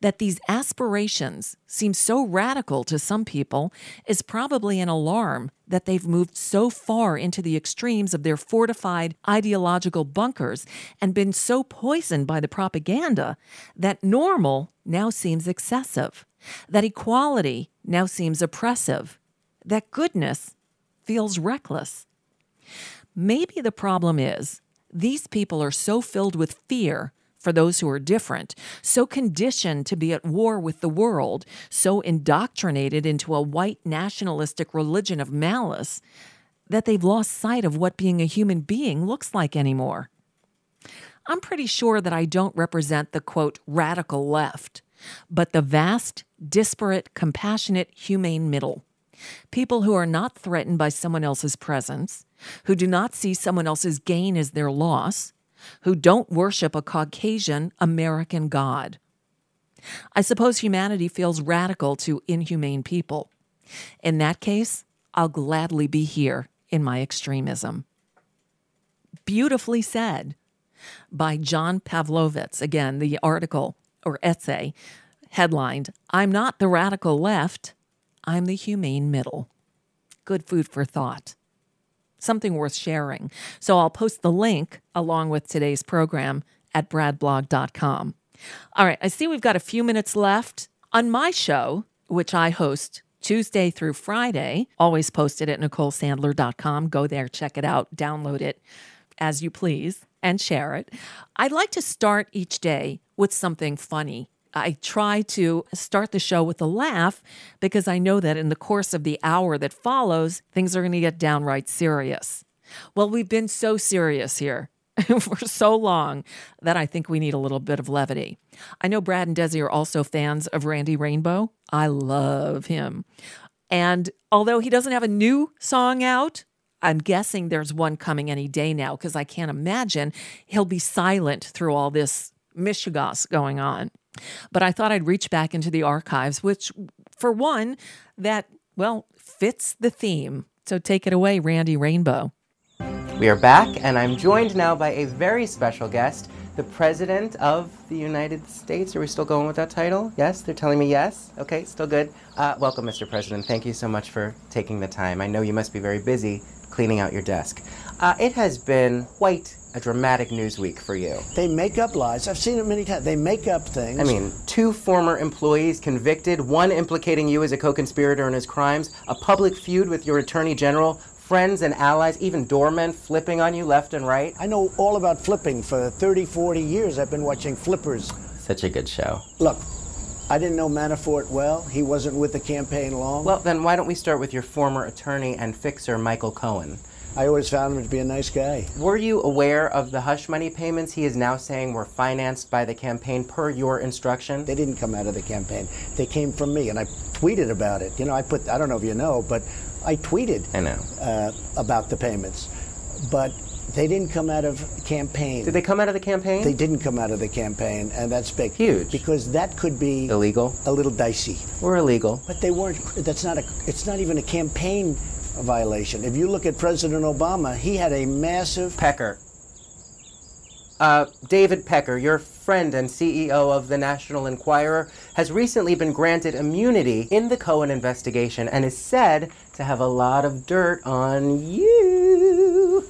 That these aspirations seem so radical to some people is probably an alarm that they've moved so far into the extremes of their fortified ideological bunkers and been so poisoned by the propaganda that normal now seems excessive, that equality now seems oppressive, that goodness feels reckless. Maybe the problem is these people are so filled with fear for those who are different, so conditioned to be at war with the world, so indoctrinated into a white nationalistic religion of malice, that they've lost sight of what being a human being looks like anymore. I'm pretty sure that I don't represent the quote radical left, but the vast, disparate, compassionate, humane middle. People who are not threatened by someone else's presence, who do not see someone else's gain as their loss, who don't worship a Caucasian American God. I suppose humanity feels radical to inhumane people. In that case, I'll gladly be here in my extremism. Beautifully said by John Pavlovitz. Again, the article or essay headlined, I'm not the radical left, I'm the humane middle. Good food for thought something worth sharing. So I'll post the link along with today's program at bradblog.com. All right, I see we've got a few minutes left. On my show, which I host Tuesday through Friday, always posted at NicoleSandler.com. Go there, check it out, download it as you please, and share it. I'd like to start each day with something funny I try to start the show with a laugh because I know that in the course of the hour that follows, things are going to get downright serious. Well, we've been so serious here <laughs> for so long that I think we need a little bit of levity. I know Brad and Desi are also fans of Randy Rainbow. I love him. And although he doesn't have a new song out, I'm guessing there's one coming any day now because I can't imagine he'll be silent through all this mishigas going on. But I thought I'd reach back into the archives, which, for one, that, well, fits the theme. So take it away, Randy Rainbow. We are back, and I'm joined now by a very special guest, the President of the United States. Are we still going with that title? Yes? They're telling me yes? Okay, still good. Uh, welcome, Mr. President. Thank you so much for taking the time. I know you must be very busy cleaning out your desk. Uh, it has been quite a dramatic news week for you. They make up lies. I've seen it many times. They make up things. I mean, two former employees convicted, one implicating you as a co conspirator in his crimes, a public feud with your attorney general, friends and allies, even doormen flipping on you left and right. I know all about flipping. For 30, 40 years, I've been watching Flippers. Such a good show. Look, I didn't know Manafort well. He wasn't with the campaign long. Well, then why don't we start with your former attorney and fixer, Michael Cohen? I always found him to be a nice guy. Were you aware of the hush money payments he is now saying were financed by the campaign per your instruction? They didn't come out of the campaign. They came from me, and I tweeted about it. You know, I put, I don't know if you know, but I tweeted I know. Uh, about the payments. But they didn't come out of campaign. Did they come out of the campaign? They didn't come out of the campaign, and that's big. Huge. Because that could be illegal. A little dicey. Or illegal. But they weren't. That's not a. It's not even a campaign violation. If you look at President Obama, he had a massive. Pecker. Uh, David Pecker, your friend and CEO of the National Enquirer, has recently been granted immunity in the Cohen investigation and is said to have a lot of dirt on you.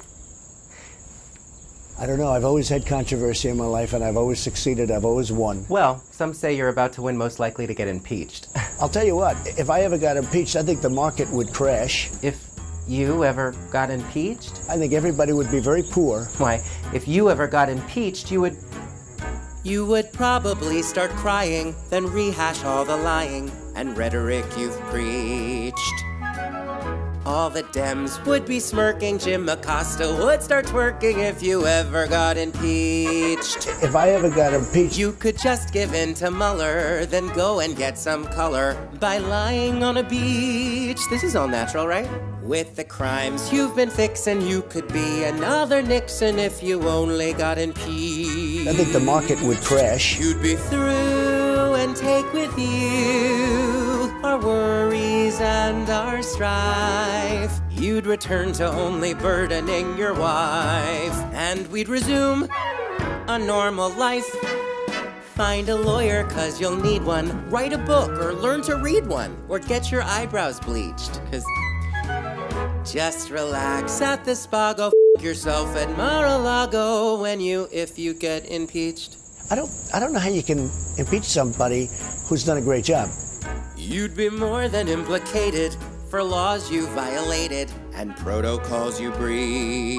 I don't know. I've always had controversy in my life, and I've always succeeded. I've always won. Well, some say you're about to win, most likely to get impeached. <laughs> I'll tell you what. If I ever got impeached, I think the market would crash. If you ever got impeached? I think everybody would be very poor. Why, if you ever got impeached, you would. You would probably start crying, then rehash all the lying and rhetoric you've preached. All the Dems would be smirking, Jim Acosta would start twerking if you ever got impeached. If I ever got impeached, You could just give in to Mueller, then go and get some color by lying on a beach. This is all natural, right? With the crimes you've been fixing, you could be another Nixon if you only got impeached. I think the market would crash. You'd be through and take with you our worries and our strife. You'd return to only burdening your wife, and we'd resume a normal life. Find a lawyer, cause you'll need one. Write a book or learn to read one, or get your eyebrows bleached, cause just relax at the spa, go f- yourself at Mar-a-Lago when you, if you get impeached. I don't. I don't know how you can impeach somebody who's done a great job. You'd be more than implicated for laws you violated and protocols you breached.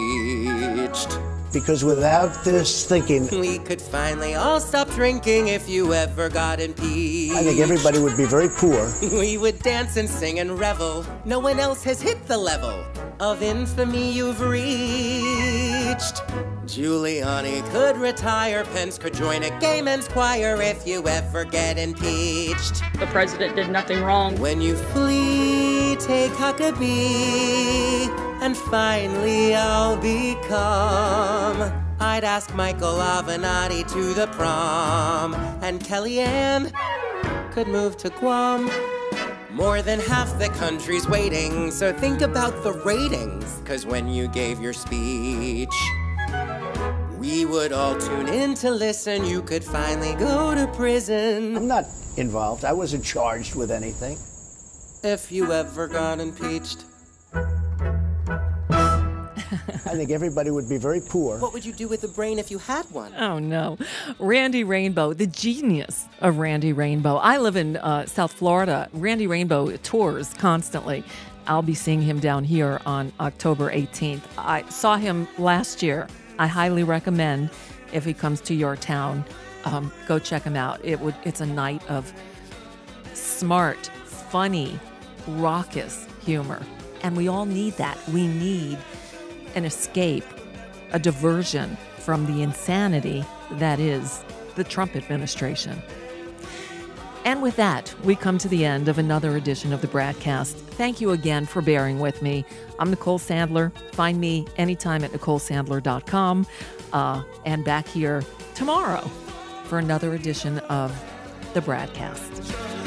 Because without this thinking, We could finally all stop drinking if you ever got impeached. I think everybody would be very poor. <laughs> We would dance and sing and revel. No one else has hit the level of infamy you've reached. Giuliani could retire, Pence could join a gay men's choir if you ever get impeached. The president did nothing wrong. When you flee, take Huckabee, and finally I'll be calm. I'd ask Michael Avenatti to the prom, and Kellyanne could move to Guam. More than half the country's waiting, so think about the ratings. Cause when you gave your speech, we would all tune in to listen. You could finally go to prison. I'm not involved. I wasn't charged with anything. If you ever got impeached. I think everybody would be very poor. What would you do with a brain if you had one? Oh no. Randy Rainbow, the genius of Randy Rainbow. I live in uh, South Florida. Randy Rainbow tours constantly. I'll be seeing him down here on October 18th. I saw him last year. I highly recommend if he comes to your town, um, go check him out. It would. It's a night of smart, funny, raucous humor, and we all need that. We need an escape, a diversion from the insanity that is the Trump administration. And with that, we come to the end of another edition of the BradCast. Thank you again for bearing with me. I'm Nicole Sandler. Find me anytime at NicoleSandler.com uh, and back here tomorrow for another edition of the BradCast.